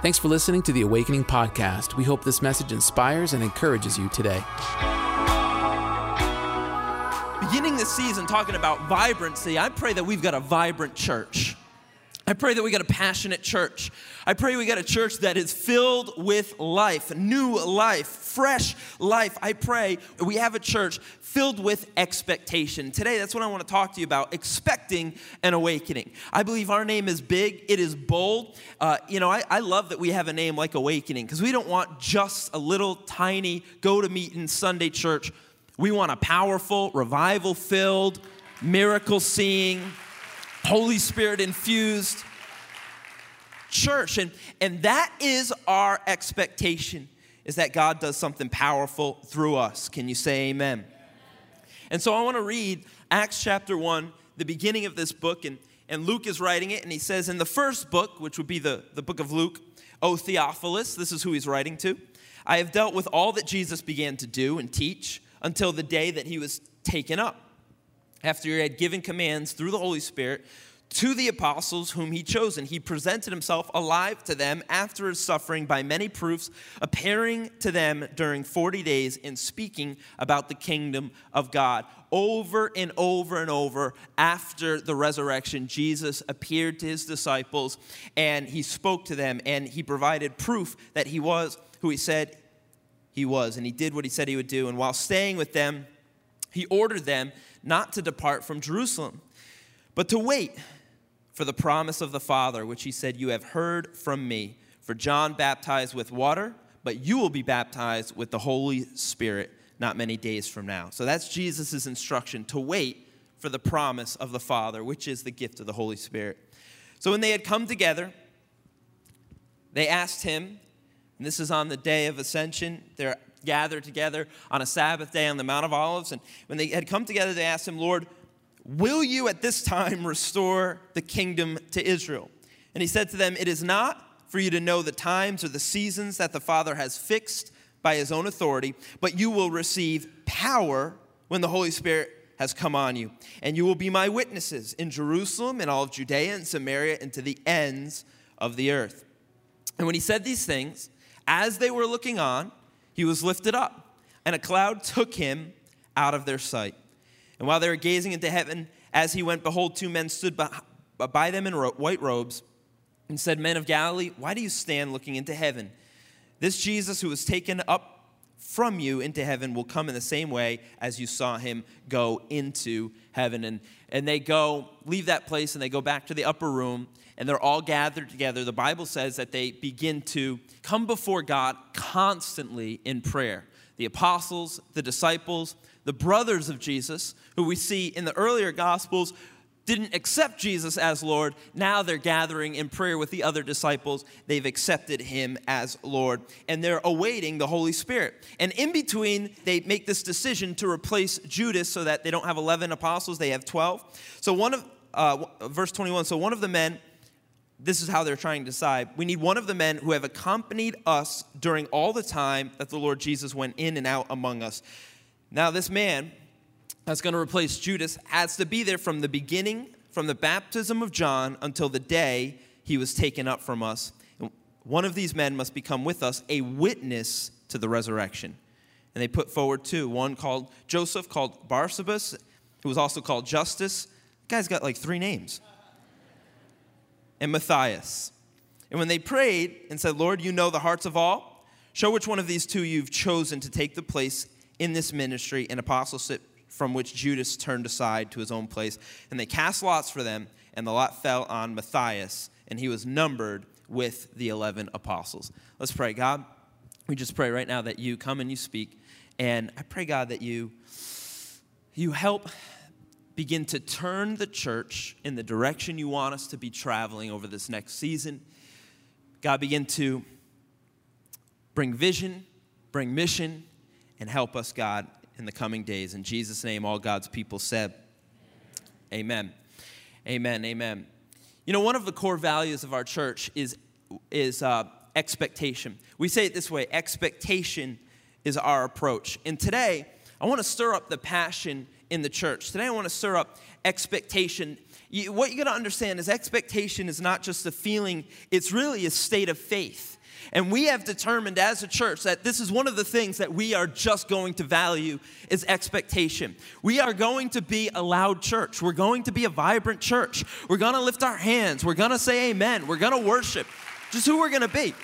Thanks for listening to the Awakening Podcast. We hope this message inspires and encourages you today. Beginning this season talking about vibrancy, I pray that we've got a vibrant church. I pray that we got a passionate church. I pray we got a church that is filled with life, new life, fresh life. I pray we have a church filled with expectation. Today, that's what I want to talk to you about expecting an awakening. I believe our name is big, it is bold. Uh, you know, I, I love that we have a name like Awakening because we don't want just a little tiny go to meeting Sunday church. We want a powerful, revival filled, miracle seeing, Holy Spirit infused church. And, and that is our expectation, is that God does something powerful through us. Can you say amen? And so I want to read Acts chapter 1, the beginning of this book, and, and Luke is writing it, and he says, In the first book, which would be the, the book of Luke, O Theophilus, this is who he's writing to, I have dealt with all that Jesus began to do and teach until the day that he was taken up after he had given commands through the Holy Spirit to the apostles whom he chosen. He presented himself alive to them after his suffering by many proofs, appearing to them during 40 days and speaking about the kingdom of God. Over and over and over after the resurrection, Jesus appeared to his disciples and he spoke to them and he provided proof that he was who he said he was. And he did what he said he would do. And while staying with them, he ordered them not to depart from Jerusalem, but to wait for the promise of the Father, which he said, You have heard from me. For John baptized with water, but you will be baptized with the Holy Spirit not many days from now. So that's Jesus' instruction to wait for the promise of the Father, which is the gift of the Holy Spirit. So when they had come together, they asked him, and this is on the day of ascension, they're gathered together on a Sabbath day on the Mount of Olives. And when they had come together, they asked him, Lord, Will you at this time restore the kingdom to Israel? And he said to them, It is not for you to know the times or the seasons that the Father has fixed by his own authority, but you will receive power when the Holy Spirit has come on you. And you will be my witnesses in Jerusalem and all of Judea and Samaria and to the ends of the earth. And when he said these things, as they were looking on, he was lifted up, and a cloud took him out of their sight. And while they were gazing into heaven, as he went, behold, two men stood by them in white robes and said, Men of Galilee, why do you stand looking into heaven? This Jesus who was taken up from you into heaven will come in the same way as you saw him go into heaven. And, and they go, leave that place, and they go back to the upper room, and they're all gathered together. The Bible says that they begin to come before God constantly in prayer. The apostles, the disciples, the brothers of Jesus, who we see in the earlier Gospels, didn't accept Jesus as Lord. Now they're gathering in prayer with the other disciples. They've accepted him as Lord, and they're awaiting the Holy Spirit. And in between, they make this decision to replace Judas so that they don't have 11 apostles, they have 12. So, one of, uh, verse 21, so one of the men, this is how they're trying to decide. We need one of the men who have accompanied us during all the time that the Lord Jesus went in and out among us. Now, this man that's going to replace Judas has to be there from the beginning, from the baptism of John until the day he was taken up from us. One of these men must become with us a witness to the resurrection. And they put forward two one called Joseph, called Barsabas, who was also called Justus. The guy's got like three names. And Matthias. And when they prayed and said, Lord, you know the hearts of all, show which one of these two you've chosen to take the place in this ministry and apostleship from which Judas turned aside to his own place. And they cast lots for them, and the lot fell on Matthias, and he was numbered with the 11 apostles. Let's pray. God, we just pray right now that you come and you speak. And I pray, God, that you, you help begin to turn the church in the direction you want us to be traveling over this next season. God, begin to bring vision, bring mission, and help us, God, in the coming days. In Jesus' name, all God's people said, Amen. Amen. Amen. You know, one of the core values of our church is, is uh, expectation. We say it this way expectation is our approach. And today, I want to stir up the passion in the church. Today I want to stir up expectation. You, what you got to understand is expectation is not just a feeling, it's really a state of faith. And we have determined as a church that this is one of the things that we are just going to value is expectation. We are going to be a loud church. We're going to be a vibrant church. We're going to lift our hands. We're going to say amen. We're going to worship. Just who we're going to be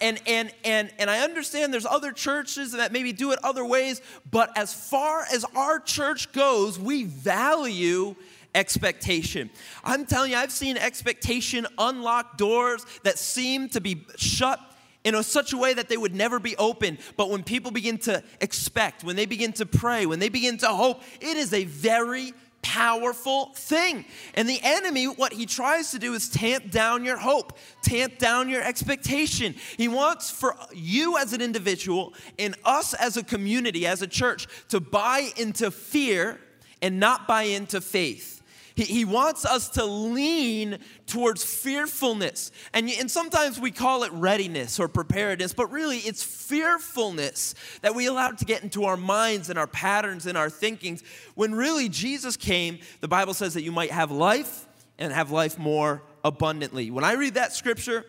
and and and and I understand there's other churches that maybe do it other ways, but as far as our church goes, we value expectation. I'm telling you, I've seen expectation unlock doors that seem to be shut in a, such a way that they would never be open. But when people begin to expect, when they begin to pray, when they begin to hope, it is a very powerful thing. And the enemy, what he tries to do is tamp down your hope, tamp down your expectation. He wants for you as an individual and us as a community, as a church, to buy into fear and not buy into faith. He, he wants us to lean towards fearfulness. And, and sometimes we call it readiness or preparedness, but really it's fearfulness that we allow to get into our minds and our patterns and our thinkings. When really Jesus came, the Bible says that you might have life and have life more abundantly. When I read that scripture,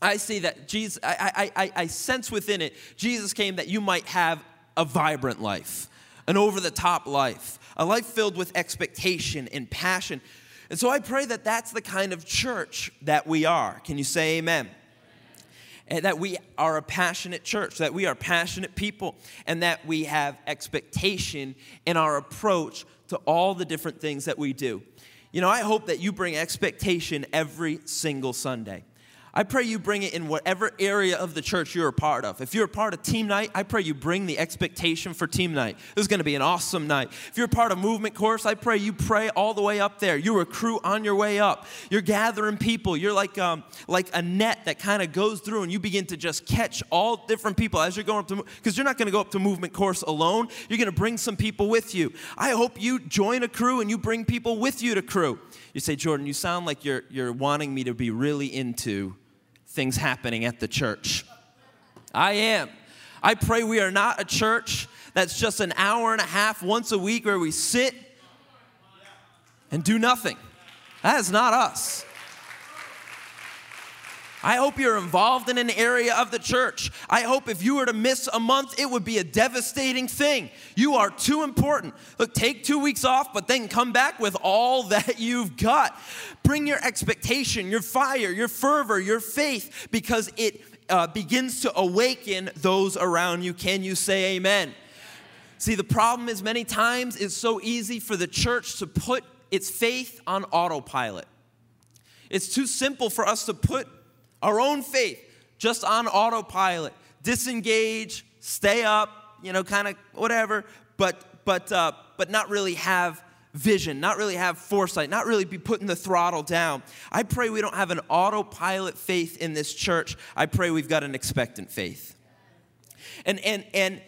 I see that Jesus, I, I, I, I sense within it, Jesus came that you might have a vibrant life, an over the top life a life filled with expectation and passion. And so I pray that that's the kind of church that we are. Can you say amen? And that we are a passionate church, that we are passionate people, and that we have expectation in our approach to all the different things that we do. You know, I hope that you bring expectation every single Sunday. I pray you bring it in whatever area of the church you're a part of. If you're a part of team night, I pray you bring the expectation for team night. This is going to be an awesome night. If you're a part of movement course, I pray you pray all the way up there. You recruit on your way up. You're gathering people. You're like um, like a net that kind of goes through, and you begin to just catch all different people as you're going up to because you're not going to go up to movement course alone. You're going to bring some people with you. I hope you join a crew and you bring people with you to crew. You say, Jordan, you sound like you're you're wanting me to be really into things happening at the church. I am. I pray we are not a church that's just an hour and a half once a week where we sit and do nothing. That is not us. I hope you're involved in an area of the church. I hope if you were to miss a month, it would be a devastating thing. You are too important. Look, take two weeks off, but then come back with all that you've got. Bring your expectation, your fire, your fervor, your faith, because it uh, begins to awaken those around you. Can you say amen? See, the problem is many times it's so easy for the church to put its faith on autopilot. It's too simple for us to put our own faith just on autopilot, disengage, stay up, you know, kind of whatever, but but uh, but not really have vision, not really have foresight, not really be putting the throttle down. I pray we don't have an autopilot faith in this church. I pray we've got an expectant faith. And and and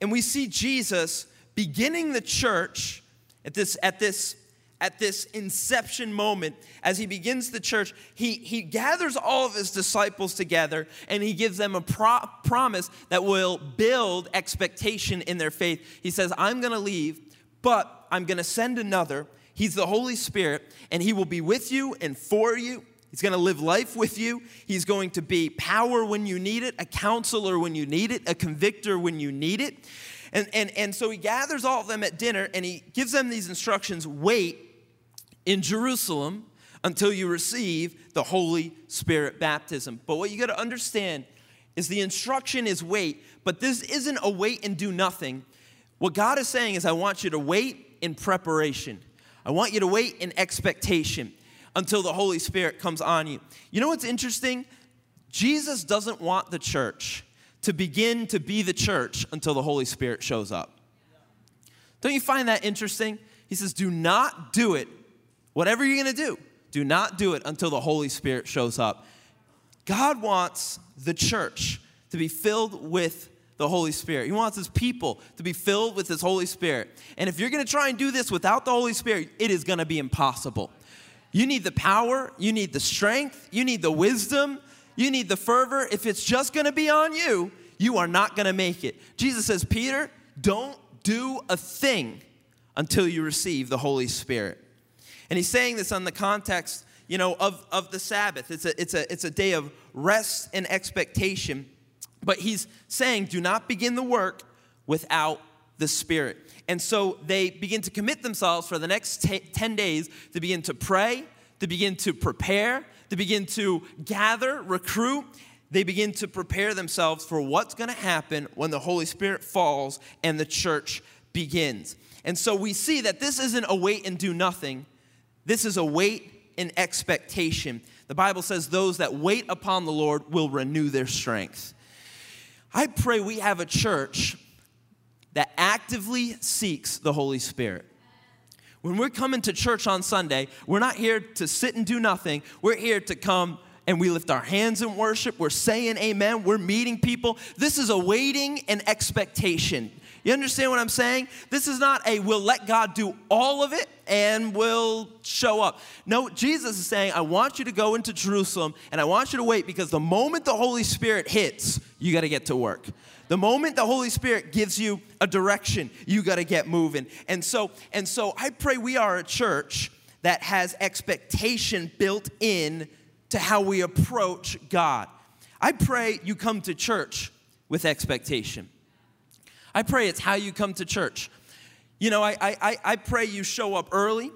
and we see Jesus beginning the church at this at this at this inception moment, as he begins the church, he, he gathers all of his disciples together and he gives them a pro- promise that will build expectation in their faith. He says, I'm going to leave, but I'm going to send another. He's the Holy Spirit, and he will be with you and for you. He's going to live life with you. He's going to be power when you need it, a counselor when you need it, a convictor when you need it. And, and, and so he gathers all of them at dinner and he gives them these instructions wait in Jerusalem until you receive the Holy Spirit baptism. But what you got to understand is the instruction is wait, but this isn't a wait and do nothing. What God is saying is, I want you to wait in preparation. I want you to wait in expectation until the Holy Spirit comes on you. You know what's interesting? Jesus doesn't want the church to begin to be the church until the Holy Spirit shows up. Don't you find that interesting? He says, Do not do it Whatever you're going to do, do not do it until the Holy Spirit shows up. God wants the church to be filled with the Holy Spirit. He wants his people to be filled with his Holy Spirit. And if you're going to try and do this without the Holy Spirit, it is going to be impossible. You need the power, you need the strength, you need the wisdom, you need the fervor. If it's just going to be on you, you are not going to make it. Jesus says, Peter, don't do a thing until you receive the Holy Spirit. And he's saying this on the context, you know, of, of the Sabbath. It's a, it's, a, it's a day of rest and expectation. But he's saying, do not begin the work without the Spirit. And so they begin to commit themselves for the next t- 10 days to begin to pray, to begin to prepare, to begin to gather, recruit. They begin to prepare themselves for what's going to happen when the Holy Spirit falls and the church begins. And so we see that this isn't a wait and do nothing, this is a wait and expectation. The Bible says, Those that wait upon the Lord will renew their strength. I pray we have a church that actively seeks the Holy Spirit. When we're coming to church on Sunday, we're not here to sit and do nothing. We're here to come and we lift our hands in worship. We're saying amen. We're meeting people. This is a waiting and expectation. You understand what I'm saying? This is not a we'll let God do all of it and we'll show up. No, Jesus is saying, I want you to go into Jerusalem and I want you to wait because the moment the Holy Spirit hits, you got to get to work. The moment the Holy Spirit gives you a direction, you got to get moving. And so, and so I pray we are a church that has expectation built in to how we approach God. I pray you come to church with expectation. I pray it's how you come to church. You know, I, I, I pray you show up early.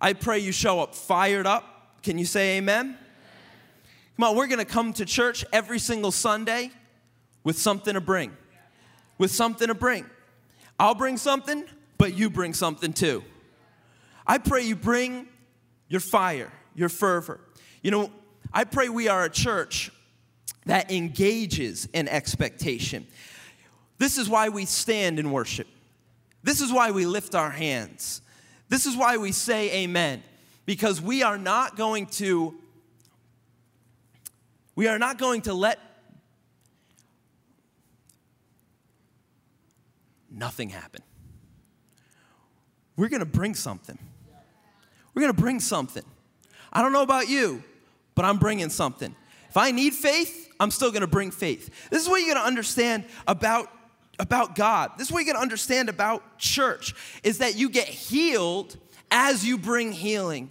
I pray you show up fired up. Can you say amen? Come on, we're going to come to church every single Sunday with something to bring. With something to bring. I'll bring something, but you bring something too. I pray you bring your fire, your fervor. You know, I pray we are a church that engages in expectation. This is why we stand in worship. This is why we lift our hands. This is why we say amen. Because we are not going to we are not going to let nothing happen. We're going to bring something. We're going to bring something. I don't know about you, but I'm bringing something. If I need faith, I'm still going to bring faith. This is what you're going to understand about about God. This is what you to understand about church is that you get healed as you bring healing.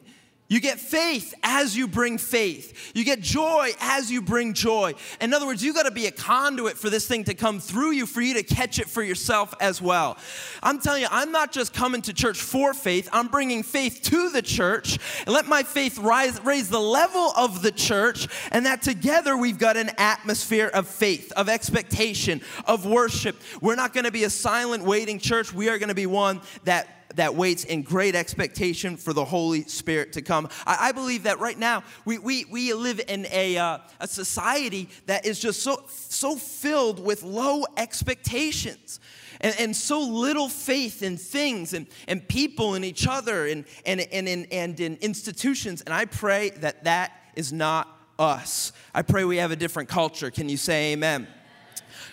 You get faith as you bring faith. You get joy as you bring joy. In other words, you got to be a conduit for this thing to come through you, for you to catch it for yourself as well. I'm telling you, I'm not just coming to church for faith, I'm bringing faith to the church and let my faith rise, raise the level of the church, and that together we've got an atmosphere of faith, of expectation, of worship. We're not going to be a silent waiting church, we are going to be one that that waits in great expectation for the Holy Spirit to come. I, I believe that right now we, we, we live in a, uh, a society that is just so, so filled with low expectations. And, and, so little faith in things and, and people and each other and, and, and, and, and in institutions. And I pray that that is not us. I pray we have a different culture. Can you say amen?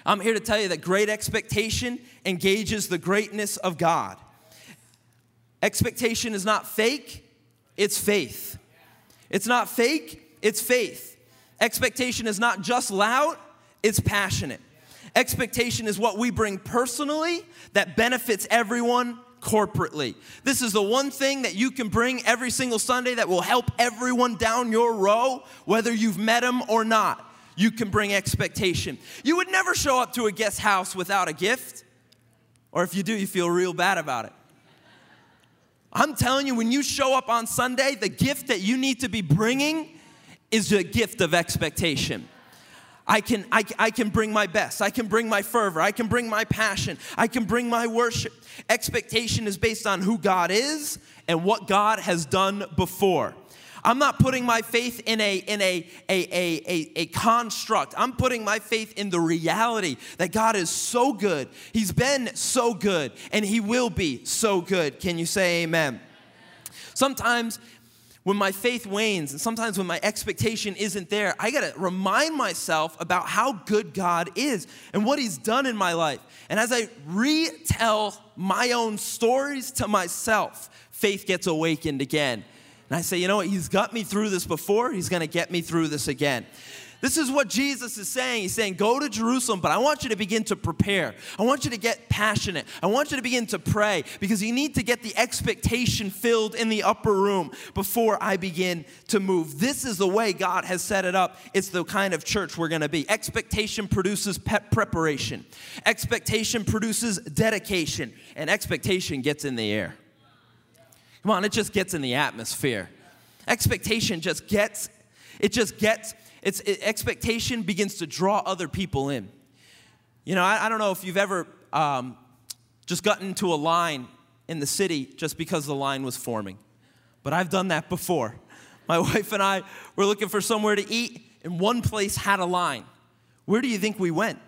I'm here to tell you that great expectation engages the greatness of God. Expectation is not fake, it's faith. It's not fake, it's faith. Expectation is not just loud, it's passionate. Expectation is what we bring personally that benefits everyone corporately. This is the one thing that you can bring every single Sunday that will help everyone down your row, whether you've met them or not. You can bring expectation. You would never show up to a guest house without a gift, or if you do, you feel real bad about it. I'm telling you, when you show up on Sunday, the gift that you need to be bringing is the gift of expectation. I can, I, I can bring my best. I can bring my fervor. I can bring my passion. I can bring my worship. Expectation is based on who God is and what God has done before. I'm not putting my faith in a, in a, a, a, a, a construct. I'm putting my faith in the reality that God is so good. He's been so good, and He will be so good. Can you say amen? Sometimes when my faith wanes and sometimes when my expectation isn't there, I gotta remind myself about how good God is and what He's done in my life. And as I retell my own stories to myself, faith gets awakened again. And I say, you know what? He's got me through this before. He's going to get me through this again. This is what Jesus is saying. He's saying, Go to Jerusalem, but I want you to begin to prepare. I want you to get passionate. I want you to begin to pray because you need to get the expectation filled in the upper room before I begin to move. This is the way God has set it up. It's the kind of church we're going to be. Expectation produces preparation, expectation produces dedication, and expectation gets in the air. Come on, it just gets in the atmosphere. Expectation just gets, it just gets it's it, expectation begins to draw other people in. You know, I, I don't know if you've ever um, just gotten into a line in the city just because the line was forming, but I've done that before. My wife and I were looking for somewhere to eat, and one place had a line. Where do you think we went?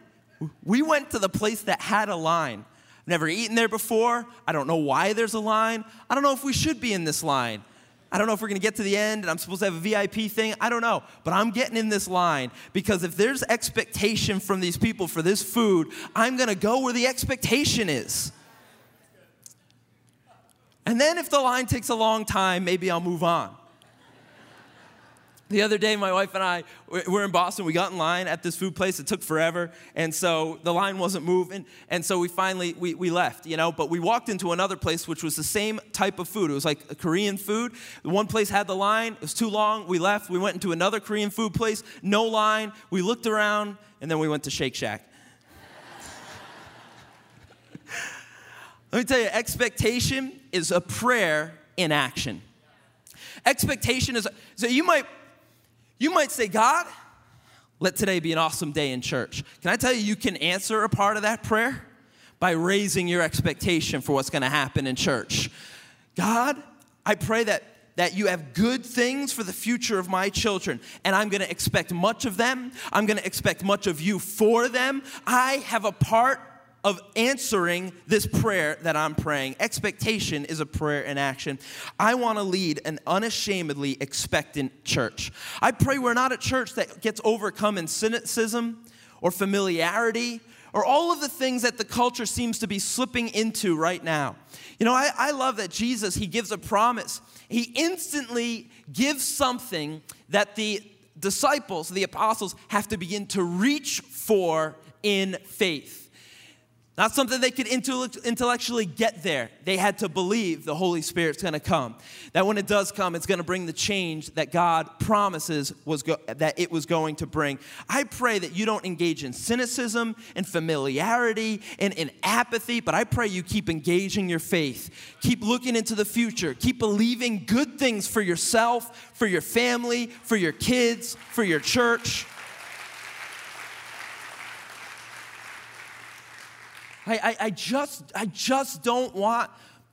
We went to the place that had a line. Never eaten there before. I don't know why there's a line. I don't know if we should be in this line. I don't know if we're gonna get to the end and I'm supposed to have a VIP thing. I don't know. But I'm getting in this line because if there's expectation from these people for this food, I'm gonna go where the expectation is. And then if the line takes a long time, maybe I'll move on. The other day, my wife and I were in Boston. We got in line at this food place. It took forever, and so the line wasn't moving. And so we finally we, we left, you know. But we walked into another place which was the same type of food. It was like a Korean food. The one place had the line. It was too long. We left. We went into another Korean food place. No line. We looked around, and then we went to Shake Shack. Let me tell you, expectation is a prayer in action. Expectation is so you might you might say, God, let today be an awesome day in church. Can I tell you, you can answer a part of that prayer by raising your expectation for what's to happen in church. God, I pray that that you have good things for the future of my children, and I'm gonna expect much of them. I'm gonna expect much of you for them. I have a part of answering this prayer that I'm praying. Expectation is a prayer in action. I want to lead an unashamedly expectant church. I pray we're not a church that gets overcome in cynicism or familiarity or all of the things that the culture seems to be slipping into right now. You know, I, I love that Jesus, he gives a promise. He instantly gives something that the disciples, the apostles, have to begin to reach for in faith. Not something they could intellectually get there. They had to believe the Holy Spirit's gonna come. That when it does come, it's gonna bring the change that God promises was go- that it was going to bring. I pray that you don't engage in cynicism and familiarity and in apathy, but I pray you keep engaging your faith. Keep looking into the future. Keep believing good things for yourself, for your family, for your kids, for your church. I, I, I, just, I just don't want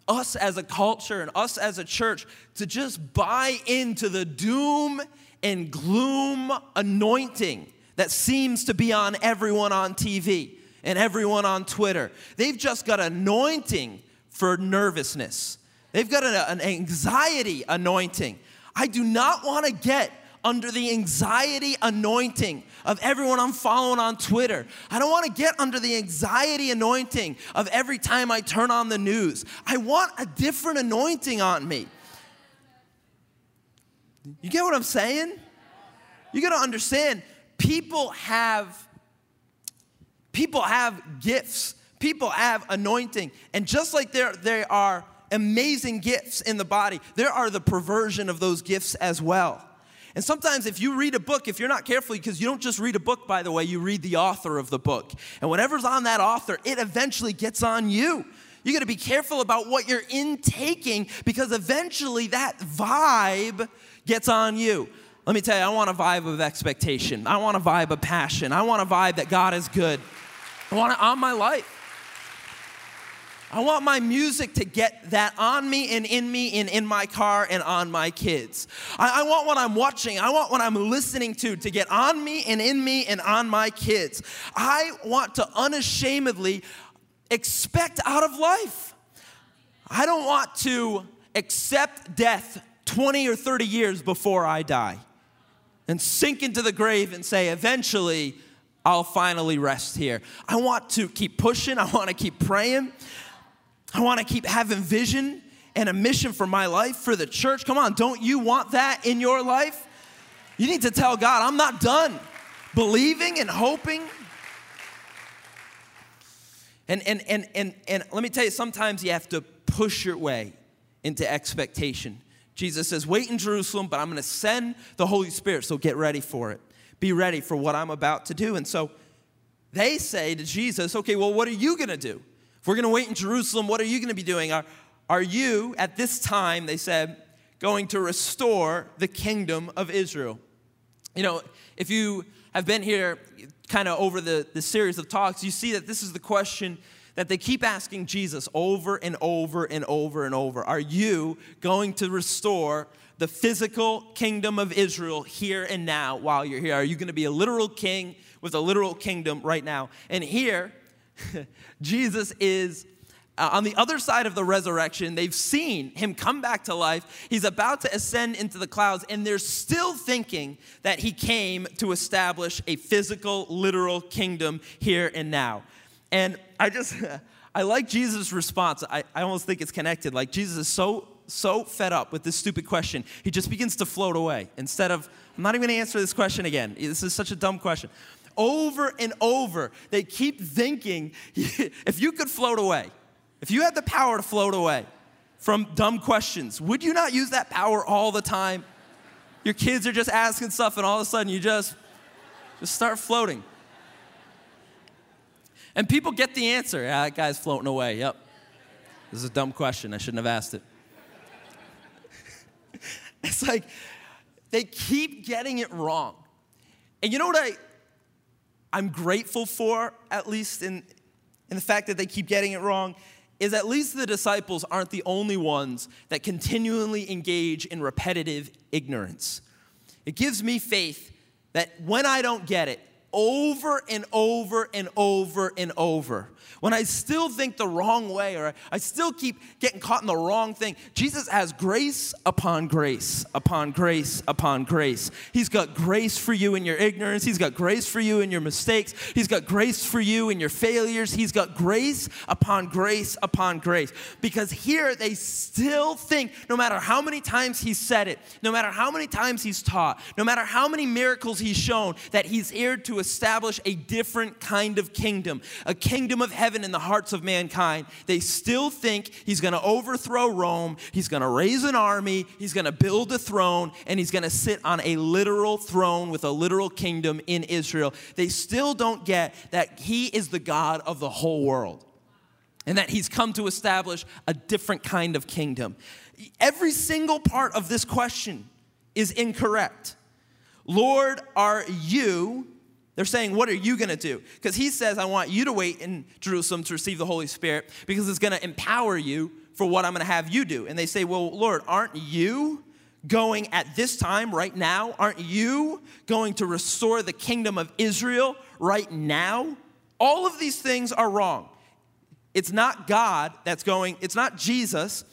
us as a culture and us as a church to just buy into the doom and gloom anointing that seems to be on everyone on TV and everyone on Twitter. They've just got anointing for nervousness. They've got an, an anxiety anointing. I do not want to get under the anxiety anointing of everyone I'm following on Twitter. I don't want to get under the anxiety anointing of every time I turn on the news. I want a different anointing on me. You get what I'm saying? You got to understand people have people have gifts. People have anointing. And just like there there are amazing gifts in the body, there are the perversion of those gifts as well. And sometimes, if you read a book, if you're not careful, because you don't just read a book, by the way, you read the author of the book. And whatever's on that author, it eventually gets on you. You gotta be careful about what you're intaking because eventually that vibe gets on you. Let me tell you, I want a vibe of expectation. I want a vibe of passion. I want a vibe that God is good. I want it on my life. I want my music to get that on me and in me and in my car and on my kids. I, I, want what I'm watching, I want what I'm listening to to get on me and in me and on my kids. I want to unashamedly expect out of life. I don't want to accept death 20 or 30 years before I die and sink into the grave and say, eventually, I'll finally rest here. I want to keep pushing. I want to keep praying. I want to keep having vision and a mission for my life, for the church. Come on, don't you want that in your life? You need to tell God, I'm not done. believing and hoping. And, and, and, and, and let me tell you, sometimes you have to push your way into expectation. Jesus says, Wait in Jerusalem, but I'm going to send the Holy Spirit, so get ready for it. Be ready for what I'm about to do. And so they say to Jesus, Okay, well, what are you going to do? If we're going to wait in Jerusalem, what are you going to be doing? Are, are you, at this time, they said, going to restore the kingdom of Israel? You know, if you have been here kind of over the, the series of talks, you see that this is the question that they keep asking Jesus over and over and over and over. Are you going to restore the physical kingdom of Israel here and now while you're here? Are you going to be a literal king with a literal kingdom right now? And here, Jesus is uh, on the other side of the resurrection, they've seen him come back to life. He's about to ascend into the clouds, and they're still thinking that he came to establish a physical, literal kingdom here and now. And I just, I like Jesus' response. I, I almost think it's connected. Like, Jesus is so, so fed up with this stupid question, he just begins to float away. Instead of, I'm not even gonna answer this question again. This is such a dumb question. Over and over, they keep thinking, if you could float away, if you had the power to float away from dumb questions, would you not use that power all the time? Your kids are just asking stuff, and all of a sudden you just, just start floating. And people get the answer. Yeah, that guy's floating away. Yep. This is a dumb question. I shouldn't have asked it. it's like they keep getting it wrong. And you know what I I'm grateful for, at least in, in the fact that they keep getting it wrong, is at least the disciples aren't the only ones that continually engage in repetitive ignorance. It gives me faith that when I don't get it, over and over and over and over, when I still think the wrong way or I still keep getting caught in the wrong thing, Jesus has grace upon grace upon grace upon grace. He's got grace for you in your ignorance, He's got grace for you in your mistakes, He's got grace for you in your failures, He's got grace upon grace upon grace. Because here they still think, no matter how many times He's said it, no matter how many times He's taught, no matter how many miracles He's shown, that He's here to establish a different kind of kingdom, a kingdom of heaven in the hearts of mankind, they still think he's going to overthrow Rome, he's going to raise an army, he's going to build a throne, and he's going to sit on a literal throne with a literal kingdom in Israel. They still don't get that he is the God of the whole world and that he's come to establish a different kind of kingdom. Every single part of this question is incorrect. Lord, are you they're saying, What are you going to do? Because he says, I want you to wait in Jerusalem to receive the Holy Spirit because it's going to empower you for what I'm going to have you do. And they say, Well, Lord, aren't you going at this time, right now? Aren't you going to restore the kingdom of Israel right now? All of these things are wrong. It's not God that's going, it's not Jesus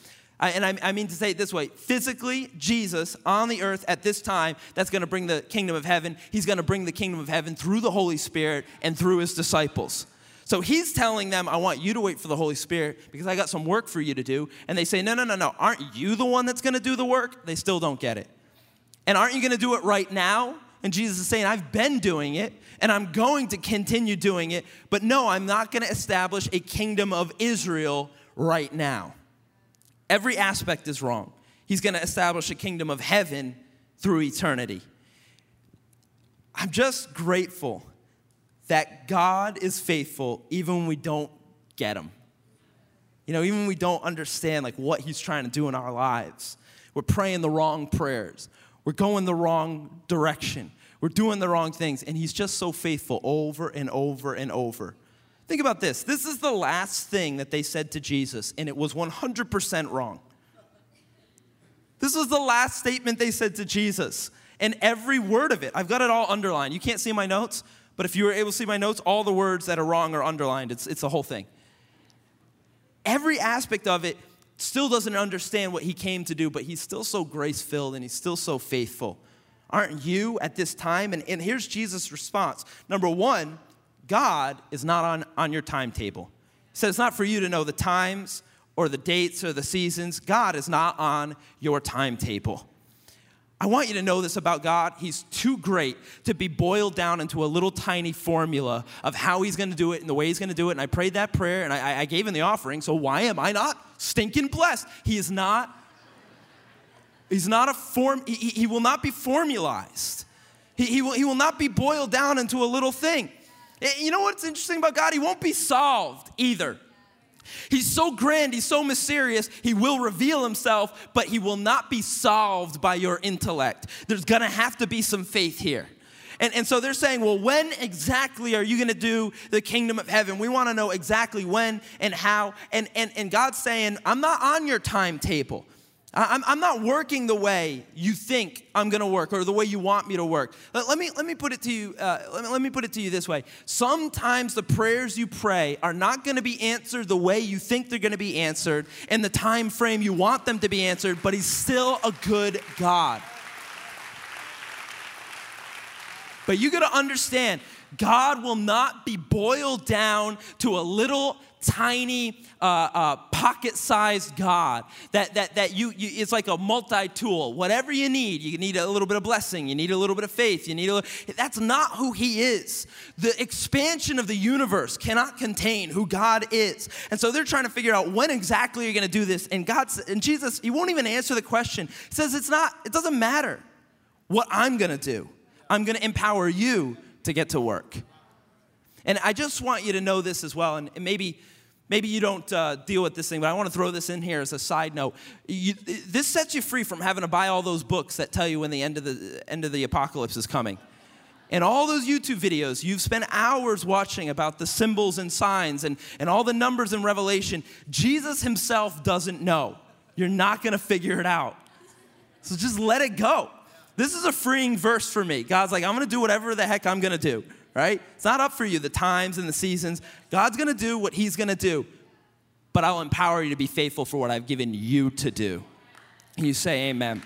and I, I mean to say it this way physically, Jesus on the earth at this time, that's going to bring the kingdom of heaven. He's going to bring the kingdom of heaven through the Holy Spirit and through his disciples. So he's telling them, I want you to wait for the Holy Spirit because I got some work for you to do. And they say, No, no, no, no. Aren't you the one that's going to do the work? They still don't get it. And aren't you going to do it right now? And Jesus is saying, I've been doing it and I'm going to continue doing it. But no, I'm not going to establish a kingdom of Israel right now. Every aspect is wrong. He's going to establish a kingdom of heaven through eternity. I'm just grateful that God is faithful even when we don't get him. You know, even when we don't understand like what he's trying to do in our lives. We're praying the wrong prayers. We're going the wrong direction. We're doing the wrong things and he's just so faithful over and over and over. Think about this. This is the last thing that they said to Jesus, and it was 100% wrong. This was the last statement they said to Jesus, and every word of it, I've got it all underlined. You can't see my notes, but if you were able to see my notes, all the words that are wrong are underlined. It's, it's the whole thing. Every aspect of it still doesn't understand what he came to do, but he's still so grace filled and he's still so faithful. Aren't you at this time? And, and here's Jesus' response. Number one, God is not on, on your timetable. He said it's not for you to know the times or the dates or the seasons. God is not on your timetable. I want you to know this about God. He's too great to be boiled down into a little tiny formula of how He's going to do it and the way He's going to do it. And I prayed that prayer and I, I gave Him the offering. So why am I not stinking blessed? He is not. He's not a form. He, he will not be formalized. He, he, will, he will not be boiled down into a little thing. Eh, you know what's interesting about God? He won't be solved either. He's so grand, he's so mysterious, he will reveal himself, but he will not be solved by your intellect. There's gonna have to be some faith here. And, and so they're saying, well, when exactly are you gonna do the kingdom of heaven? We wanna know exactly when and how. And, and, and God's saying, I'm not on your timetable. I'm, I'm not working the way you think I'm going to work or the way you want me to work. Let, let me, let me put it to you. Uh, let, me, let me put it to you this way. Sometimes the prayers you pray are not going to be answered the way you think they're going to be answered in the time frame you want them to be answered. But He's still a good God. But you got to understand, God will not be boiled down to a little tiny uh, uh, pocket-sized God that, that, that you, you, it's like a multi-tool. Whatever you need, you need a little bit of blessing, you need a little bit of faith, you need a little, that's not who he is. The expansion of the universe cannot contain who God is. And so they're trying to figure out when exactly you're going to do this. And God, and Jesus, he won't even answer the question. He says it's not, it doesn't matter what I'm going to do. I'm going to empower you to get to work. And I just want you to know this as well, and maybe maybe you don't uh, deal with this thing, but I want to throw this in here as a side note. You, this sets you free from having to buy all those books that tell you when the end of the end of the apocalypse is coming. And all those YouTube videos you've spent hours watching about the symbols and signs and, and all the numbers in Revelation, Jesus himself doesn't know. You're not going to figure it out. So just let it go. This is a freeing verse for me. God's like, I'm going to do whatever the heck I'm going to do right? It's not up for you, the times and the seasons. God's gonna do what He's gonna do, but I'll empower you to be faithful for what I've given you to do. And You say, Amen.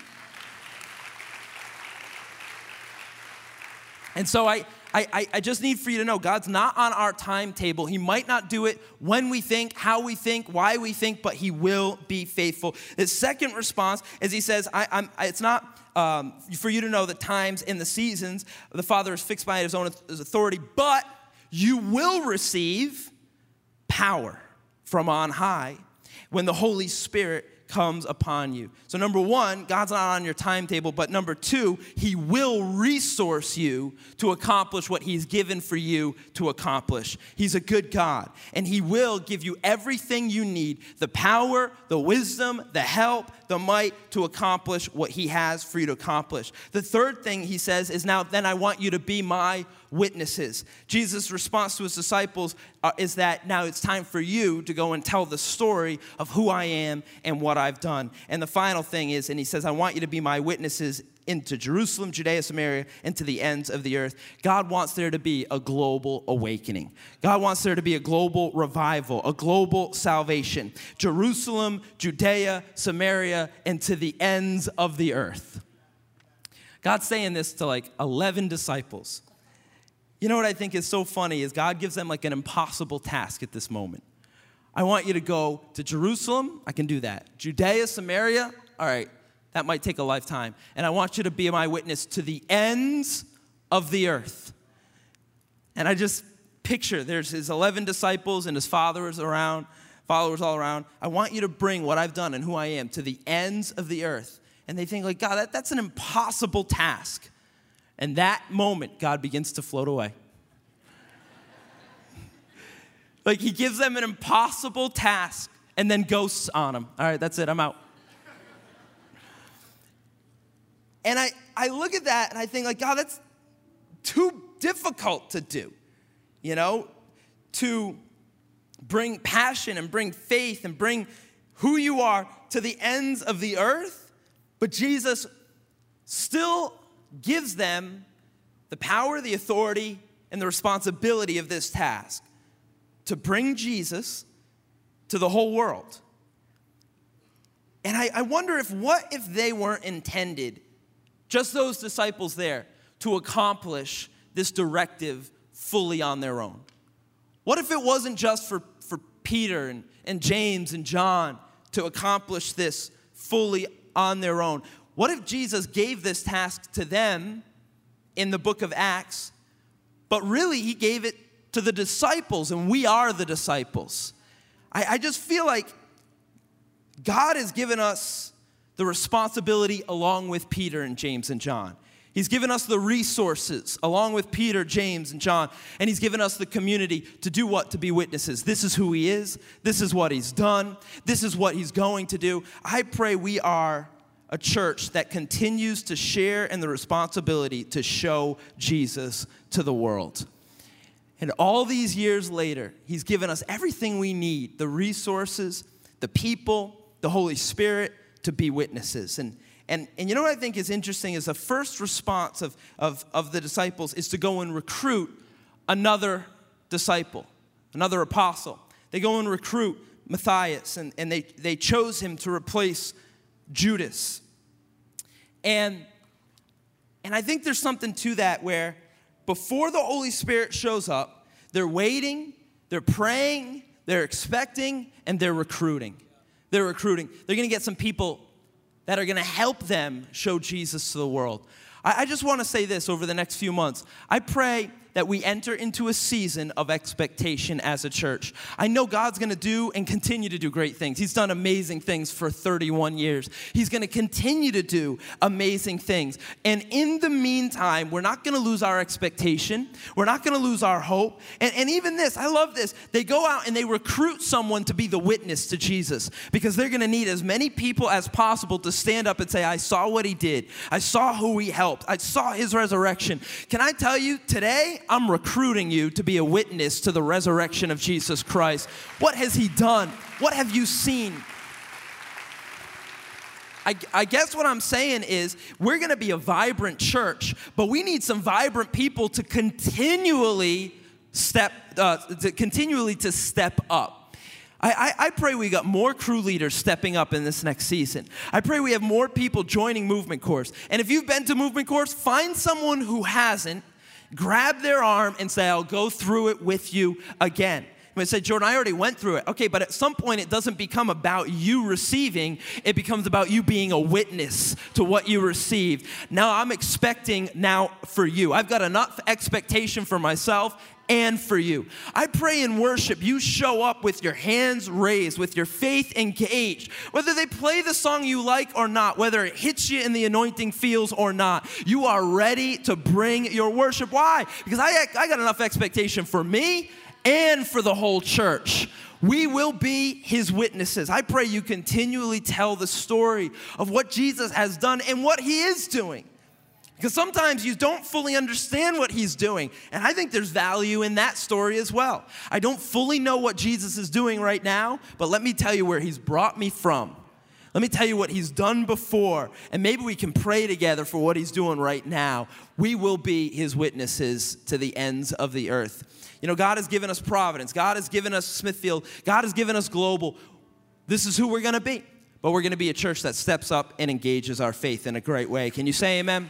And so I, I, I just need for you to know God's not on our timetable. He might not do it when we think, how we think, why we think, but He will be faithful. His second response is He says, I, I'm, it's not um, for you to know the times and the seasons the Father is fixed by his own authority, but you will receive power from on high when the Holy Spirit comes upon you. So, number one, God's not on your timetable, but number two, He will resource you to accomplish what He's given for you to accomplish. He's a good God, and He will give you everything you need the power, the wisdom, the help, the might to accomplish what He has for you to accomplish. The third thing He says is, Now then, I want you to be my witnesses. Jesus' response to his disciples uh, is that now it's time for you to go and tell the story of who I am and what I've done. And the final thing is, and he says, I want you to be my witnesses into Jerusalem, Judea, Samaria, and to the ends of the earth. God wants there to be a global awakening. God wants there to be a global revival, a global salvation. Jerusalem, Judea, Samaria, and to the ends of the earth. God's saying this to like 11 disciples. You know what I think is so funny is God gives them like an impossible task at this moment. I want you to go to Jerusalem. I can do that. Judea, Samaria. All right, that might take a lifetime. And I want you to be my witness to the ends of the earth. And I just picture there's his 11 disciples and his followers around, followers all around. I want you to bring what I've done and who I am to the ends of the earth. And they think like, God, that, that's an impossible task. And that moment, God begins to float away. like he gives them an impossible task and then ghosts on them. All right, that's it, I'm out. And I, I look at that and I think, like, God, that's too difficult to do, you know, to bring passion and bring faith and bring who you are to the ends of the earth. But Jesus still gives them the power, the authority, and the responsibility of this task to bring Jesus to the whole world. And I, I, wonder if what if they weren't intended, just those disciples there, to accomplish this directive fully on their own? What if it wasn't just for, for Peter and, and James and John to accomplish this fully on their own? what if Jesus gave this task to them in the book of Acts, but really he gave it to the disciples, and we are the disciples? I, I just feel like God has given us the responsibility along with Peter and James and John. He's given us the resources along with Peter, James, and John, and He's given us the community to do what? To be witnesses. This is who He is. This is what He's done. This is what He's going to do. I pray we are a church that continues to share in the responsibility to show Jesus to the world. And all these years later, He's given us everything we need the resources, the people, the Holy Spirit to be witnesses. And, and, and you know what I think is interesting is the first response of, of, of the disciples is to go and recruit another disciple, another apostle. They go and recruit Matthias, and, and they, they chose him to replace Judas. And, and I think there's something to that where before the Holy Spirit shows up, they're waiting, they're praying, they're expecting, and they're recruiting. They're recruiting. They're gonna get some people that are gonna help them show Jesus to the world. I, I just wanna say this over the next few months. I pray that we enter into a season of expectation as a church. I know God's gonna do and continue to do great things. He's done amazing things for 31 years. He's gonna continue to do amazing things. And in the meantime, we're not gonna lose our expectation, we're not gonna lose our hope. And, and even this, I love this. They go out and they recruit someone to be the witness to Jesus because they're gonna need as many people as possible to stand up and say, I saw what he did, I saw who he helped, I saw his resurrection. Can I tell you, today, I'm recruiting you to be a witness to the resurrection of Jesus Christ. What has He done? What have you seen? I, I, guess what I'm saying is we're gonna be a vibrant church, but we need some vibrant people to continually step, uh, to continually to step up. I, I, I, pray we got more crew leaders stepping up in this next season. I pray we have more people joining Movement Course. And if you've been to Movement Course, find someone who hasn't grab their arm and say, I'll go through it with you again. I say, Jordan, I already went through it. Okay, but at some point it doesn't become about you receiving, it becomes about you being a witness to what you received. Now I'm expecting now for you. I've got enough expectation for myself and for you. I pray in worship you show up with your hands raised, with your faith engaged. Whether they play the song you like or not, whether it hits you in the anointing feels or not, you are ready to bring your worship. Why? Because I, I got enough expectation for me and for the whole church. We will be his witnesses. I pray you continually tell the story of what Jesus has done and what he is doing. Because sometimes you don't fully understand what he's doing. And I think there's value in that story as well. I don't fully know what Jesus is doing right now, but let me tell you where he's brought me from. Let me tell you what he's done before, and maybe we can pray together for what he's doing right now. We will be his witnesses to the ends of the earth. You know, God has given us Providence, God has given us Smithfield, God has given us Global. This is who we're gonna be. But we're gonna be a church that steps up and engages our faith in a great way. Can you say amen?